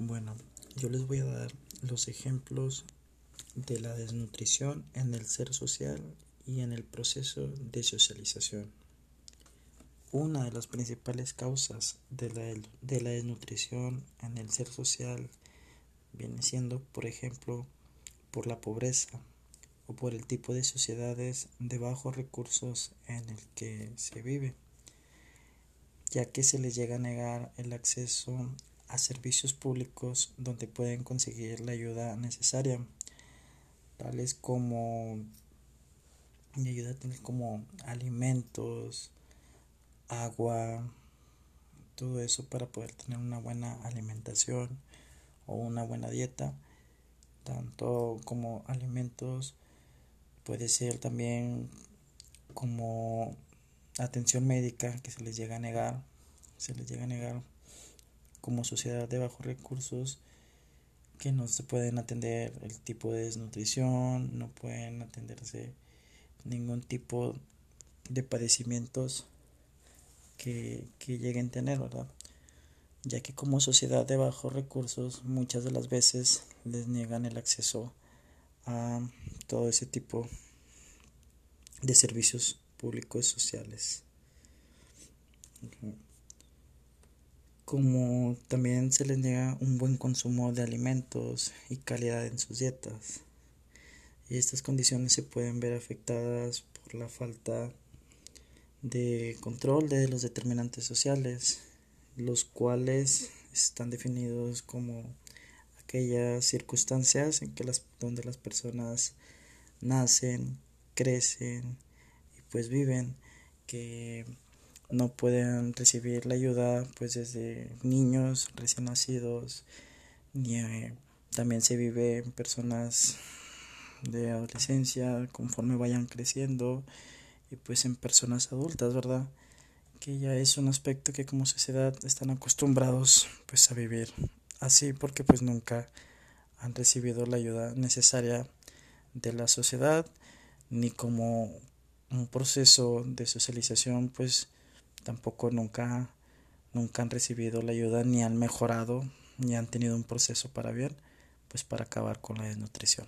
Bueno, yo les voy a dar los ejemplos de la desnutrición en el ser social y en el proceso de socialización. Una de las principales causas de la, de la desnutrición en el ser social viene siendo, por ejemplo, por la pobreza o por el tipo de sociedades de bajos recursos en el que se vive, ya que se les llega a negar el acceso a servicios públicos donde pueden conseguir la ayuda necesaria, tales como ayuda como alimentos, agua, todo eso para poder tener una buena alimentación o una buena dieta, tanto como alimentos, puede ser también como atención médica que se les llega a negar, se les llega a negar como sociedad de bajos recursos que no se pueden atender el tipo de desnutrición, no pueden atenderse ningún tipo de padecimientos que, que lleguen a tener, ¿verdad? Ya que como sociedad de bajos recursos muchas de las veces les niegan el acceso a todo ese tipo de servicios públicos sociales como también se les niega un buen consumo de alimentos y calidad en sus dietas. Y estas condiciones se pueden ver afectadas por la falta de control de los determinantes sociales, los cuales están definidos como aquellas circunstancias en que las donde las personas nacen, crecen y pues viven que no pueden recibir la ayuda pues desde niños recién nacidos ni eh, también se vive en personas de adolescencia conforme vayan creciendo y pues en personas adultas verdad que ya es un aspecto que como sociedad están acostumbrados pues a vivir así porque pues nunca han recibido la ayuda necesaria de la sociedad ni como un proceso de socialización pues tampoco nunca, nunca han recibido la ayuda ni han mejorado ni han tenido un proceso para bien, pues para acabar con la desnutrición.